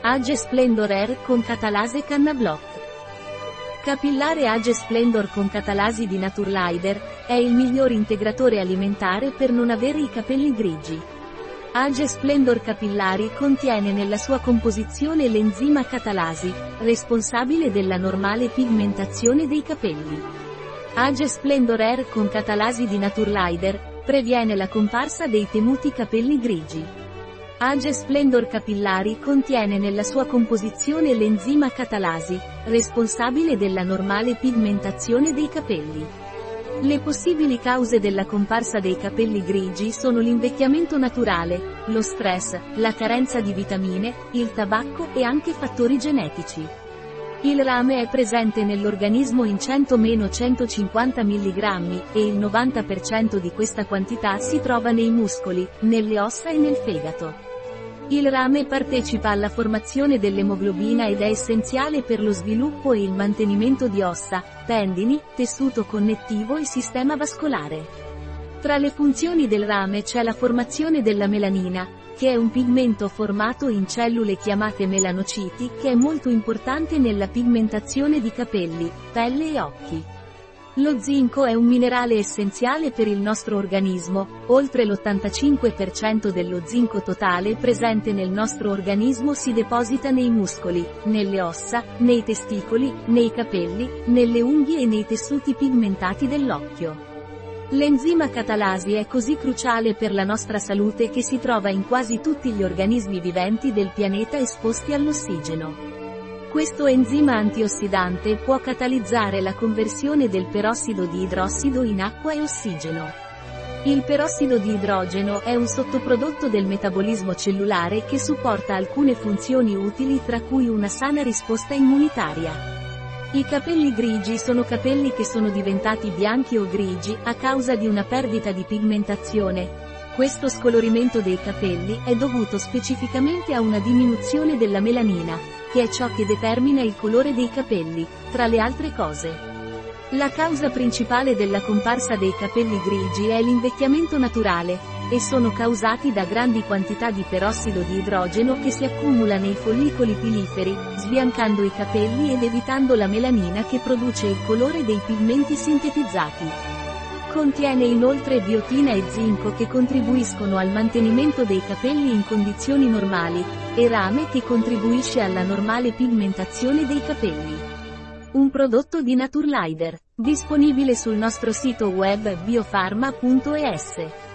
Age Splendor Air con catalase Cannablock. Capillare Age Splendor con catalasi di Naturlider, è il miglior integratore alimentare per non avere i capelli grigi. Age Splendor Capillari contiene nella sua composizione l'enzima catalasi, responsabile della normale pigmentazione dei capelli. Age Splendor Air con catalasi di Naturlider, previene la comparsa dei temuti capelli grigi. Age Splendor Capillari contiene nella sua composizione l'enzima catalasi, responsabile della normale pigmentazione dei capelli. Le possibili cause della comparsa dei capelli grigi sono l'invecchiamento naturale, lo stress, la carenza di vitamine, il tabacco e anche fattori genetici. Il rame è presente nell'organismo in 100-150 mg e il 90% di questa quantità si trova nei muscoli, nelle ossa e nel fegato. Il rame partecipa alla formazione dell'emoglobina ed è essenziale per lo sviluppo e il mantenimento di ossa, tendini, tessuto connettivo e sistema vascolare. Tra le funzioni del rame c'è la formazione della melanina, che è un pigmento formato in cellule chiamate melanociti che è molto importante nella pigmentazione di capelli, pelle e occhi. Lo zinco è un minerale essenziale per il nostro organismo, oltre l'85% dello zinco totale presente nel nostro organismo si deposita nei muscoli, nelle ossa, nei testicoli, nei capelli, nelle unghie e nei tessuti pigmentati dell'occhio. L'enzima catalasi è così cruciale per la nostra salute che si trova in quasi tutti gli organismi viventi del pianeta esposti all'ossigeno. Questo enzima antiossidante può catalizzare la conversione del perossido di idrossido in acqua e ossigeno. Il perossido di idrogeno è un sottoprodotto del metabolismo cellulare che supporta alcune funzioni utili tra cui una sana risposta immunitaria. I capelli grigi sono capelli che sono diventati bianchi o grigi a causa di una perdita di pigmentazione. Questo scolorimento dei capelli è dovuto specificamente a una diminuzione della melanina, che è ciò che determina il colore dei capelli, tra le altre cose. La causa principale della comparsa dei capelli grigi è l'invecchiamento naturale, e sono causati da grandi quantità di perossido di idrogeno che si accumula nei follicoli piliferi, sbiancando i capelli ed evitando la melanina che produce il colore dei pigmenti sintetizzati. Contiene inoltre biotina e zinco che contribuiscono al mantenimento dei capelli in condizioni normali, e rame che contribuisce alla normale pigmentazione dei capelli. Un prodotto di Naturlider, disponibile sul nostro sito web biofarma.es.